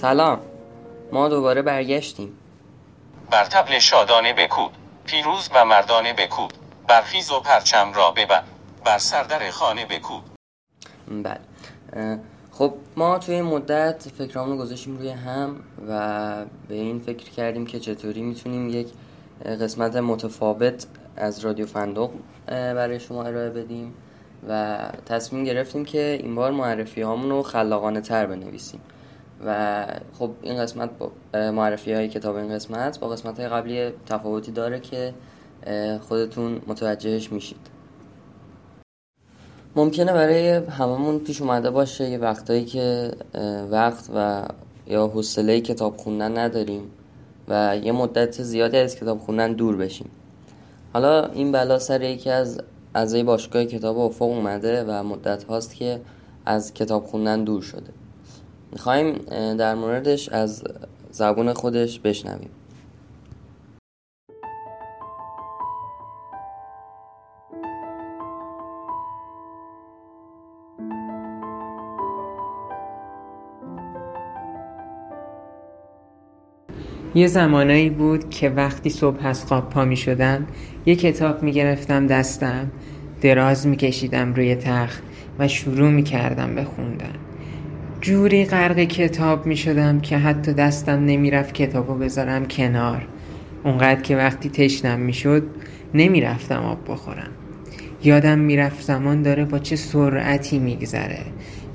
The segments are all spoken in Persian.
سلام. ما دوباره برگشتیم. بر تبل شادانه بکوب. پیروز و مردانه بکوب. برخیز و پرچم را ببر بر سردر خانه بکوب. بله. خب ما توی این مدت فکرامون رو گذاشتیم روی هم و به این فکر کردیم که چطوری می‌تونیم یک قسمت متفاوت از رادیو فندق برای شما ارائه بدیم و تصمیم گرفتیم که این بار معرفی هامون رو خلاقانه تر بنویسیم. و خب این قسمت با معرفی های کتاب این قسمت با قسمت های قبلی تفاوتی داره که خودتون متوجهش میشید. ممکنه برای هممون پیش اومده باشه یه وقتایی که وقت و یا حوصله کتاب خوندن نداریم و یه مدت زیادی از کتاب خوندن دور بشیم. حالا این بلا سر یکی از اعضای باشگاه کتاب افق اومده و مدت هاست که از کتاب خوندن دور شده. می‌خوایم در موردش از زبون خودش بشنویم. یه زمانایی بود که وقتی صبح از خواب پا می شدم یه کتاب می گرفتم دستم دراز می کشیدم روی تخت و شروع می کردم به خوندن. جوری غرق کتاب می شدم که حتی دستم نمی رفت کتابو بذارم کنار. اونقدر که وقتی تشنم می شد نمی رفتم آب بخورم. یادم می‌رفت زمان داره با چه سرعتی میگذره.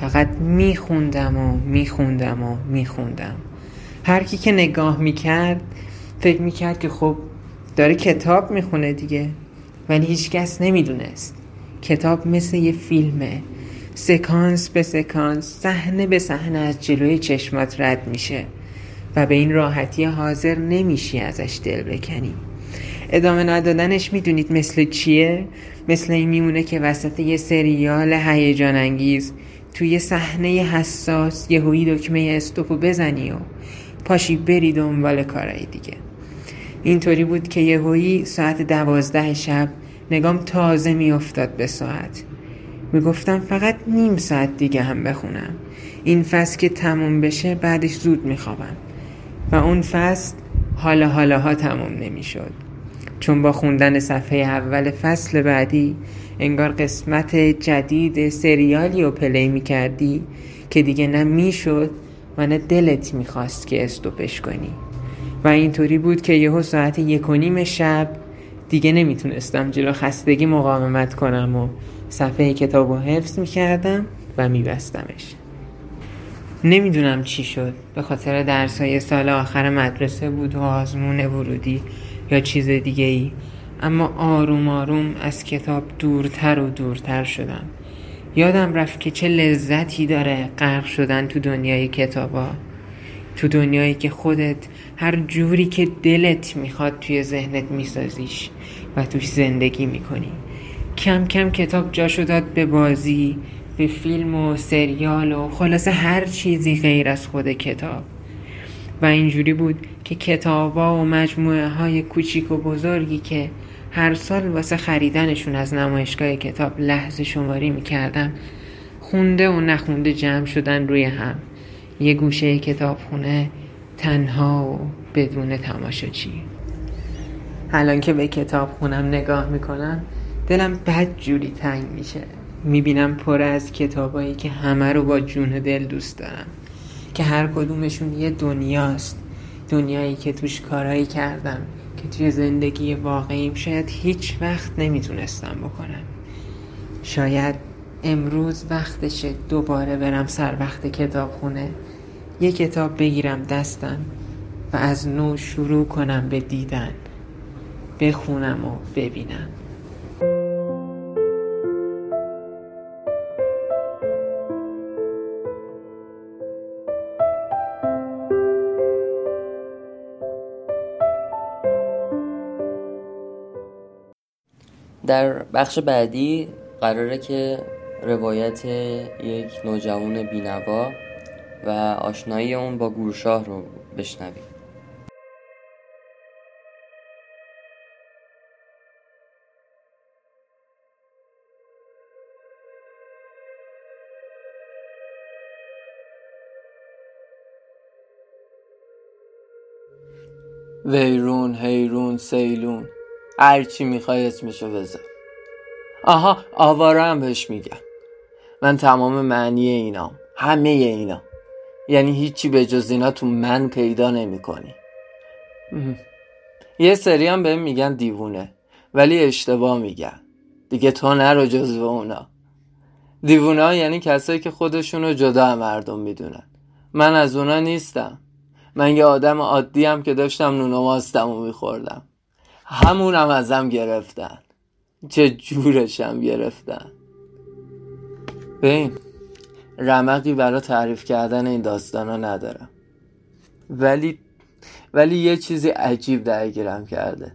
فقط میخوندم و میخوندم و میخوندم. هر کی که نگاه می‌کرد فکر می‌کرد که خب داره کتاب می‌خونه دیگه. ولی هیچکس نمی‌دونست. کتاب مثل یه فیلمه. سکانس به سکانس صحنه به صحنه از جلوی چشمات رد میشه و به این راحتی حاضر نمیشی ازش دل بکنی. ادامه ندادنش می‌دونید مثل چیه؟ مثل این میمونه که وسط یه سریال هیجان انگیز توی صحنه حساس یهویی دکمه استوپو بزنی و پاشی بری دنبال کارهای دیگه. اینطوری بود که یهویی ساعت دوازده شب نگام تازه میافتاد به ساعت. می‌گفتم فقط نیم ساعت دیگه هم بخونم. این فصل که تموم بشه بعدش زود میخوابم. و اون فصل حالا حالاها تموم نمی‌شد. چون با خوندن صفحه اول فصل بعدی انگار قسمت جدید سریالی رو پلی می‌کردی که دیگه نه می‌شد و نه دلت می‌خواست که استوپش کنی. و اینطوری بود که یهو ساعت یک و نیم شب دیگه نمی‌تونستم جلو خستگی مقاومت کنم و صفحه کتاب رو حفظ می‌کردم و میبستمش. نمی‌دونم چی شد. به خاطر درسای سال آخر مدرسه بود و آزمون ورودی یا چیز دیگه ای اما آروم آروم از کتاب دورتر و دورتر شدم. یادم رفت که چه لذتی داره غرق شدن تو دنیای کتابا. تو دنیایی که خودت هر جوری که دلت می‌خواد توی ذهنت میسازیش و توش زندگی می‌کنی. کم کم کتاب جاشو داد به بازی به فیلم و سریال و خلاصه هر چیزی غیر از خود کتاب. و اینجوری بود که کتابا و مجموعه های کوچیک و بزرگی که هر سال واسه خریدنشون از نمایشگاه کتاب لحظه شماری می‌کردم خونده و نخونده جمع شدن روی هم. یه گوشه کتابخونه تنها و بدون تماشاچی. الان که به کتاب خونم نگاه می‌کنم دلم بد جوری تنگ میشه. می‌بینم پر از کتابایی که همه رو با جون دل دوست دارم. که هر کدومشون یه دنیاست. دنیایی که توش کارایی کردم. که توی زندگی واقعیم شاید هیچ وقت نمی‌تونستم بکنم. شاید امروز وقتشه دوباره برم سر وقت کتاب خونه یه کتاب بگیرم دستم و از نو شروع کنم به دیدن. بخونم و ببینم. در بخش بعدی قراره که روایت یک نوجوان بینوا و آشنایی اون با گورشاه رو بشنویم. ویرون هیرون سیلون. هر چی می‌خوای اسمشو بذار. آها آواره هم بهش میگم من تمام معنی اینام. همه اینا. یعنی هیچی به جز اینا تو من پیدا نمی کنی یه سری هم بهم میگن دیوونه. ولی اشتباه میگن. دیگه تو نرو جزو اونا. دیوونه ها یعنی کسایی که خودشونو جدا مردم می‌دونن. من از اونا نیستم. من یه آدم عادی هم که داشتم نون و ماستم میخوردم. همونم ازم گرفتن. چه جورشم گرفتن. ببین رمقی برای تعریف کردن این داستانا ندارم. ولی ولی یه چیزی عجیب درگیرم کرده.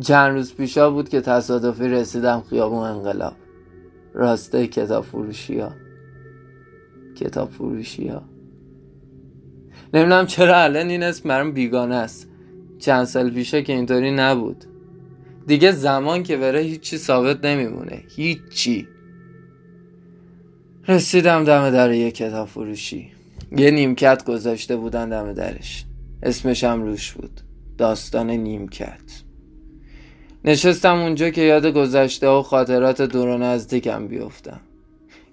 چند روز پیشا بود که تصادفی رسیدم خیابون انقلاب. راسته کتاب فروشی ها کتاب فروشی ها نمی‌دونم چرا الان این اسم برام بیگانه است. چند سال پیشه که اینطوری نبود. دیگه زمان که بره هیچی ثابت نمیمونه. هیچی. رسیدم دم در یه کتاب فروشی. یه نیمکت گذاشته بودن دم درش. اسمش هم روش بود. داستان نیمکت. نشستم اونجا که یاد گذشته و خاطرات دور و نزدیکم بیفتم.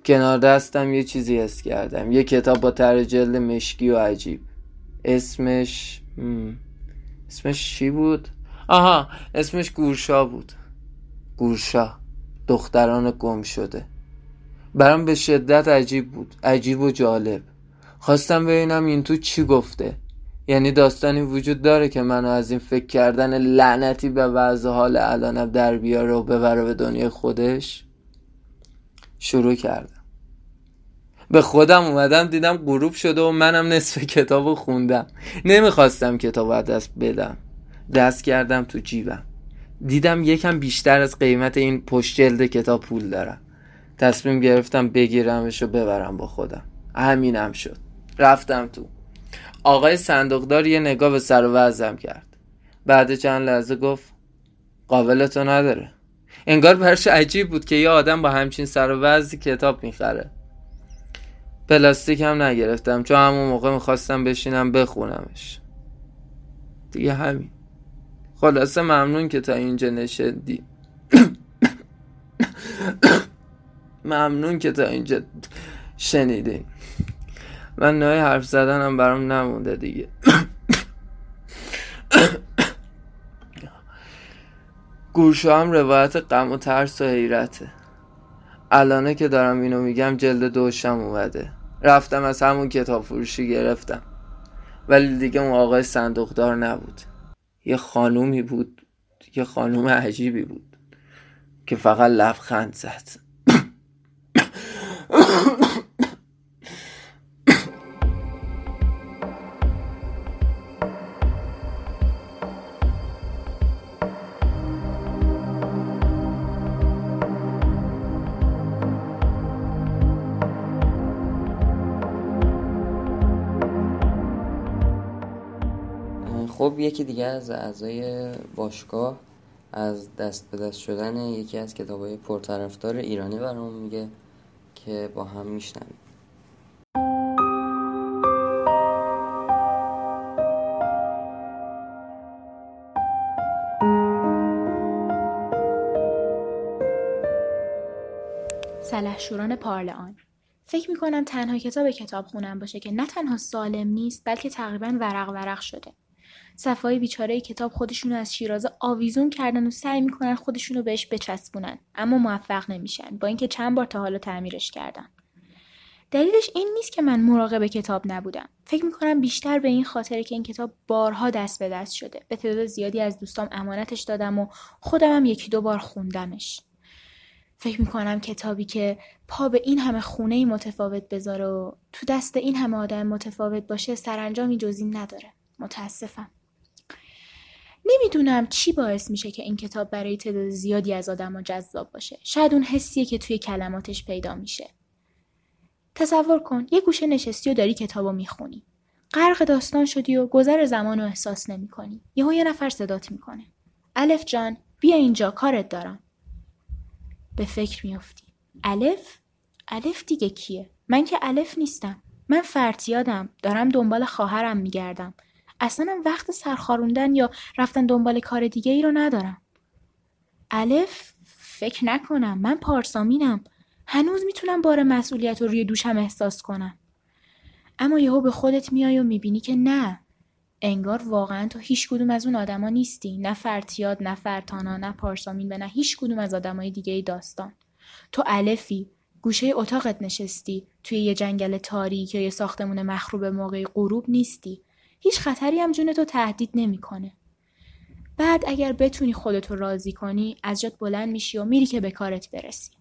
کنار دستم یه چیزی حس کردم. یه کتاب با تر جلد مشکی و عجیب. اسمش اسمش چی بود؟ آها اسمش گورشا بود. گورشا دختران گم شده. برام به شدت عجیب بود عجیب و جالب. خواستم ببینم این تو چی گفته. یعنی داستانی وجود داره که منو از این فکر کردن لعنتی به وضع حال الانم در بیاره و ببره به دنیای خودش؟ شروع کردم. به خودم اومدم دیدم غروب شده و منم نصف کتاب خوندم. نمی‌خواستم کتاب دست بدم. دست کردم تو جیبم. دیدم یکم بیشتر از قیمت این پشت جلد کتاب پول دارم. تصمیم گرفتم بگیرمش و ببرم با خودم. همینم شد. رفتم تو. آقای صندوقدار یه نگاه به سر وزم کرد. بعد چند لحظه گفت قابلتو نداره. انگار برش عجیب بود که یه آدم با همچین سر وزی کتاب می‌خره. پلاستیک هم نگرفتم. چون همون موقع می‌خواستم بشینم بخونمش. دیگه همین. خلاصه ممنون که تا اینجا نشدی. ممنون که تا اینجا شنیدین من نهای حرف زدنم برام نمونده دیگه. گوشا هم روایت غم و ترس و حیرته. الانه که دارم اینو میگم جلد دوشم اومده. رفتم از همون کتاب فروشی گرفتم. ولی دیگه اون آقای صندوقدار نبود. یه خانومی بود یه خانوم عجیبی بود که فقط لبخند زد. خب یکی دیگه از اعضای باشگاه از دست به دست شدن یکی از کتاب های پرطرفدار ایرانی برامون میگه که با هم میشنویم. سلحشوران پارلان فکر می‌کنم تنها کتاب کتاب خونم باشه که نه تنها سالم نیست بلکه تقریبا ورق ورق شده. صفای بیچاره کتاب خودشونو از شیرازه آویزون کردن و سعی می‌کنن خودشونو بهش بچسبونن اما موفق نمیشن با اینکه چند بار تا حالا تعمیرش کردن. دلیلش این نیست که من مراقب کتاب نبودم. فکر می‌کنم بیشتر به این خاطره که این کتاب بارها دست به دست شده. به تعداد زیادی از دوستام امانتش دادم و خودم هم یکی دو بار خوندمش. فکر می‌کنم کتابی که پا به این همه خونه متفاوت بذاره و تو دست این همه آدم متفاوت باشه سرانجامی جزی نداره. متاسفم. نمی‌دونم چی باعث میشه که این کتاب برای تعداد زیادی از آدم جذاب باشه. شاید اون حسیه که توی کلماتش پیدا میشه. تصور کن یه گوشه نشستی و داری کتابو می‌خونی. غرق داستان شدی و گذر زمان رو احساس نمی‌کنی. یهو یه نفر صدات می‌کنه. الف جان بیا اینجا کارت دارم. به فکر میافتی. الف؟ الف دیگه کیه؟ من که الف نیستم. من فرتیادم دارم دنبال خواهرم میگردم. اصلا وقت سرخاروندن یا رفتن دنبال کار دیگه ای رو ندارم. الف فکر نکنم. من پارسامینم. هنوز می‌تونم بار مسئولیت رو روی دوشم احساس کنم. اما یهو به خودت میای و می‌بینی که نه. انگار واقعا تو هیچ کدوم از اون آدما نیستی. نه فرتیاد نه فرتانا نه پارسامین و نه هیچ کدوم از آدمای دیگه ای داستان. تو الفی گوشه اتاقت نشستی. توی یه جنگل تاریک یا یه ساختمون مخروب موقع غروب نیستی. هیچ خطری هم جونتو تهدید نمی‌کنه. بعد اگر بتونی خودتو راضی کنی از جات بلند میشی و میری که به کارت برسی.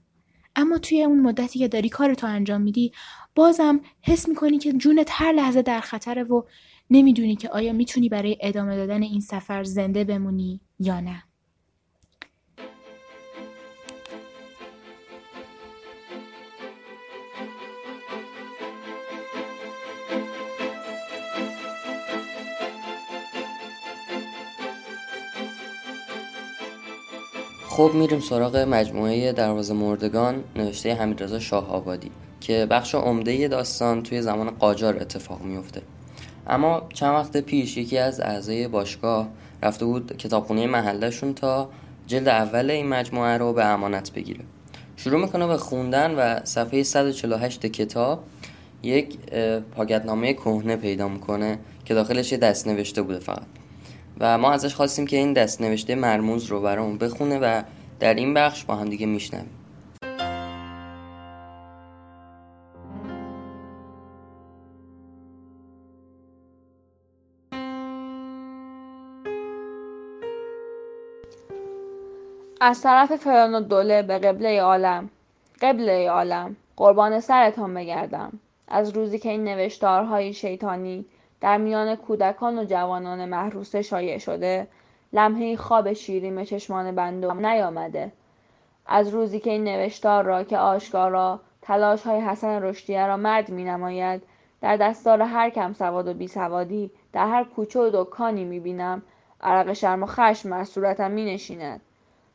اما توی اون مدتی که داری کارتو انجام میدی بازم حس می‌کنی که جونت هر لحظه در خطره و نمی‌دونی که آیا می‌تونی برای ادامه دادن این سفر زنده بمونی یا نه. خب میریم سراغ مجموعه دروازه مردگان نوشته حمیدرضا شاه آبادی که بخش عمده داستان توی زمان قاجار اتفاق میفته اما چند وقت پیش یکی از اعضای باشگاه رفته بود کتابخونه محلشون تا جلد اول این مجموعه رو به امانت بگیره. شروع می‌کنه به خوندن و صفحه 148 کتاب یک پاکتنامه کهنه پیدا می‌کنه که داخلش یه دست نوشته بوده فقط. و ما ازش خواستیم که این دست نوشته مرموز رو برامون بخونه و در این بخش با هم دیگه میشنویم. از طرف فرعون دوله به قبله عالم قبله عالم قربان سرتان بگردم. از روزی که این نوشتارهای شیطانی در میان کودکان و جوانان محروسه شایع شده لمحه خواب شیرین چشمان بندم نیامده. از روزی که این نوشتار را که آشکارا تلاش های حسن رشدیه را مرد می نماید در دستار هر کم سواد و بی سوادی در هر کوچه و دکانی می بینم عرق شرم و خشم بر صورتم می نشیند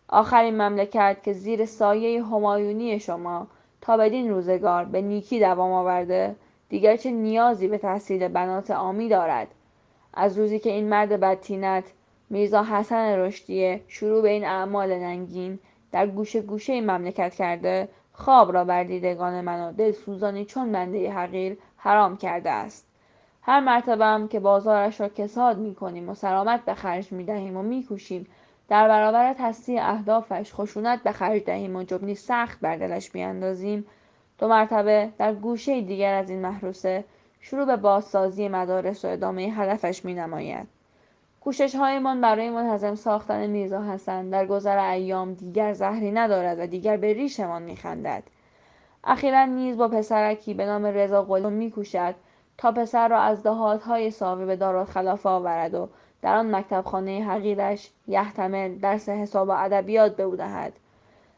آخرین مملکت که زیر سایه همایونی شما تا بدین روزگار به نیکی دوام آورده دیگر چه نیازی به تحصیل بنات آمی دارد؟ از روزی که این مرد بدتینت میرزا حسن رشدیه شروع به این اعمال ننگین در گوشه گوشه این مملکت کرده خواب را بر دیدگان من و دلسوزانی چون بنده حقیر حرام کرده است. هر مرتبه هم که بازارش را کساد می کنیم و سرامت به خرج می دهیم و می کوشیم در برابر تصدیع اهدافش خشونت به خرج دهیم و جبنی سخت بر دلش بیاندازیم دو مرتبه در گوشه دیگر از این محروسه شروع به بازسازی مدارس و ادامه هدفش می نماید. کوشش هایمان برای منتظم ساختن میرزا حسن در گذر ایام دیگر زهری ندارد و دیگر به ریشمان میخندد اخیرا نیز با پسرکی به نام رضا قلی میکوشد تا پسر را از دهاتهای ساوی به دارالخلافه آورد و در آن مکتبخانه حقیرش یحتمل درس حساب و ادبیات به او دهد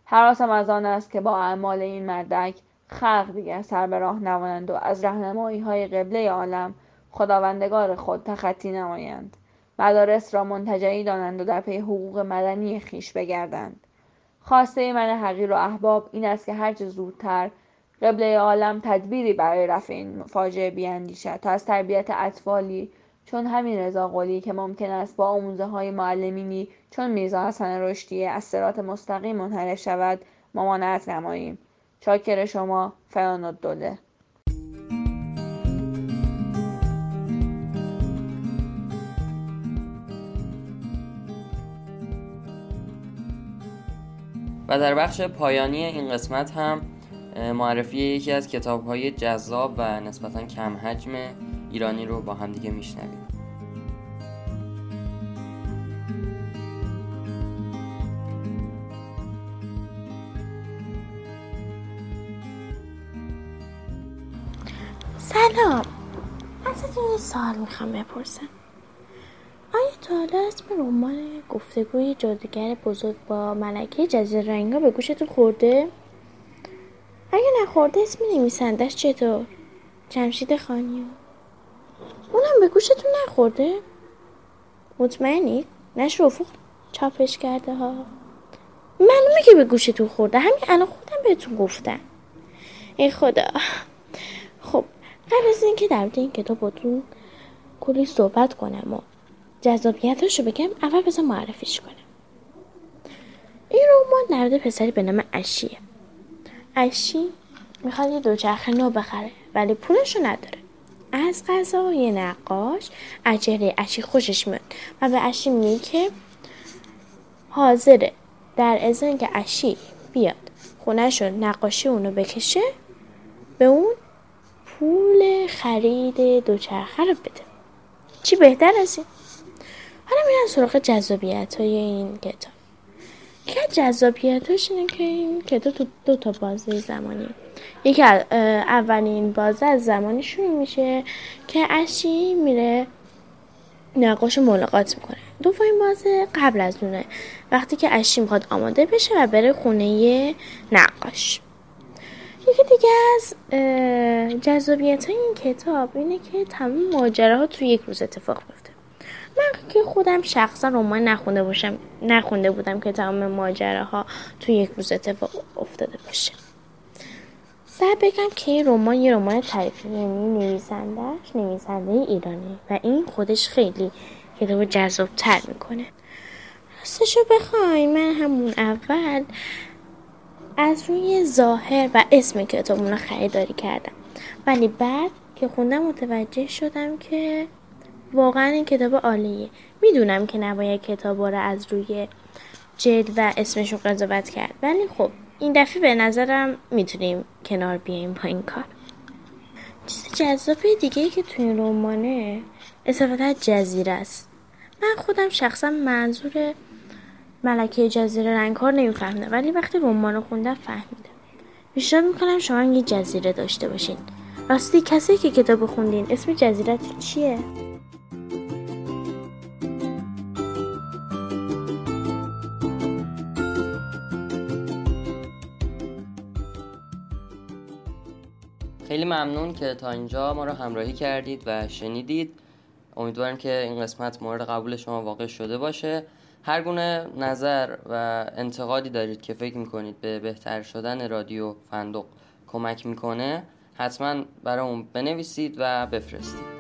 حراسم از آن است که با اعمال این مردک خلق دیگر سر به راه نمانند و از رهنمایی های قبله عالم خداوندگار خود تخطی نمایند. مدارس را منتجعی دانند و در پی حقوق مدنی خیش بگردند. خواسته من حقیر و احباب این است که هرچه زودتر قبله عالم تدبیری برای رفع این فاجعه بیاندیشد تا از تربیت اطفالی چون همین رضا قلی که ممکن است با آموزه های معلمینی چون میرزا حسن رشدیه از سرات مستقیم منحرف شود ممانعت نماییم. چاکر شما فران الدوله. و در بخش پایانی این قسمت هم معرفی یکی از کتاب های جذاب و نسبتا کم حجم ایرانی رو با هم دیگه میشنویم. سلام ازتون یه سوال می‌خوام بپرسم آیا تا حالا اسم رمان گفتگوی جادوگر بزرگ با ملکه جزیره رنگا به گوشتون خورده؟ اگه نخورده اسم نویسندش چطور؟ جمشید خانی اونم به گوشتون نخورده؟ مطمئنی؟ نشر افق چاپش کرده ها معلومه که به گوشتون خورده همین الان خودم بهتون گفتم ای خدا قبل از اینکه در این کتاب باتون کلی صحبت کنم و جذابیتش رو بگم اول بذار معرفیش کنم. این رمان در پسری به نام اشیه اشی می‌خواد یه دوچرخه نو بخره ولی پولشو نداره. از غذا یه نقاش از اشی خوشش میاد و به اشی میگه که حاضره. در ازن که اشی بیاد خونهشو نقاشی اونو بکشه به اون پول خرید دوچرخه رو بده. چی بهتر از این؟ حالا میرن سراغ جذابیت های این کتاب. یکی از جذابیتش اینه که این کتاب تو دو تا بازه زمانی. یکی اولین بازه از زمانی شروع میشه که اشی میره نقاش ملاقات می‌کنه. دومین بازه قبل از اونه. وقتی که اشی می‌خواد آماده بشه و بره خونه نقاش. یکی دیگه از جذابیت های این کتاب اینه که تمام ماجراها توی یک روز اتفاق بیفته من که خودم شخصا رمان نخونده باشم نخونده بودم که تمام ماجراها توی یک روز اتفاق افتاده باشه. بعد بگم که این رمان یه رمان تعریفی یعنی نویسندهش نویسنده ایرانی و این خودش خیلی کتاب جذاب تر می‌کنه. راستشو بخوای من همون اول از روی ظاهر و اسم کتاب رو خریداری کردم. ولی بعد که خوندم متوجه شدم که واقعا این کتاب عالیه. می‌دونم که نباید کتاب رو از روی جلد و اسمشون قضاوت کرد. ولی خب این دفعه به نظرم می‌تونیم کنار بیایم با این کار. چیز جذاب دیگه ای که توی این رمانه اصافتا جزیره است. من خودم شخصا منظور ملکه جزیره رنگکار نمیفهمیدم ولی وقتی رمان رو خوندم فهمیدم پیشنهاد می‌کنم شما یه جزیره داشته باشین. راستی کسی که کتاب خوندین اسم جزیره چیه؟ خیلی ممنون که تا اینجا ما رو همراهی کردید و شنیدید. امیدوارم که این قسمت مورد قبول شما واقع شده باشه. هر گونه نظر و انتقادی دارید که فکر می‌کنید به بهتر شدن رادیو فندق کمک می‌کنه حتما برای اون بنویسید و بفرستید.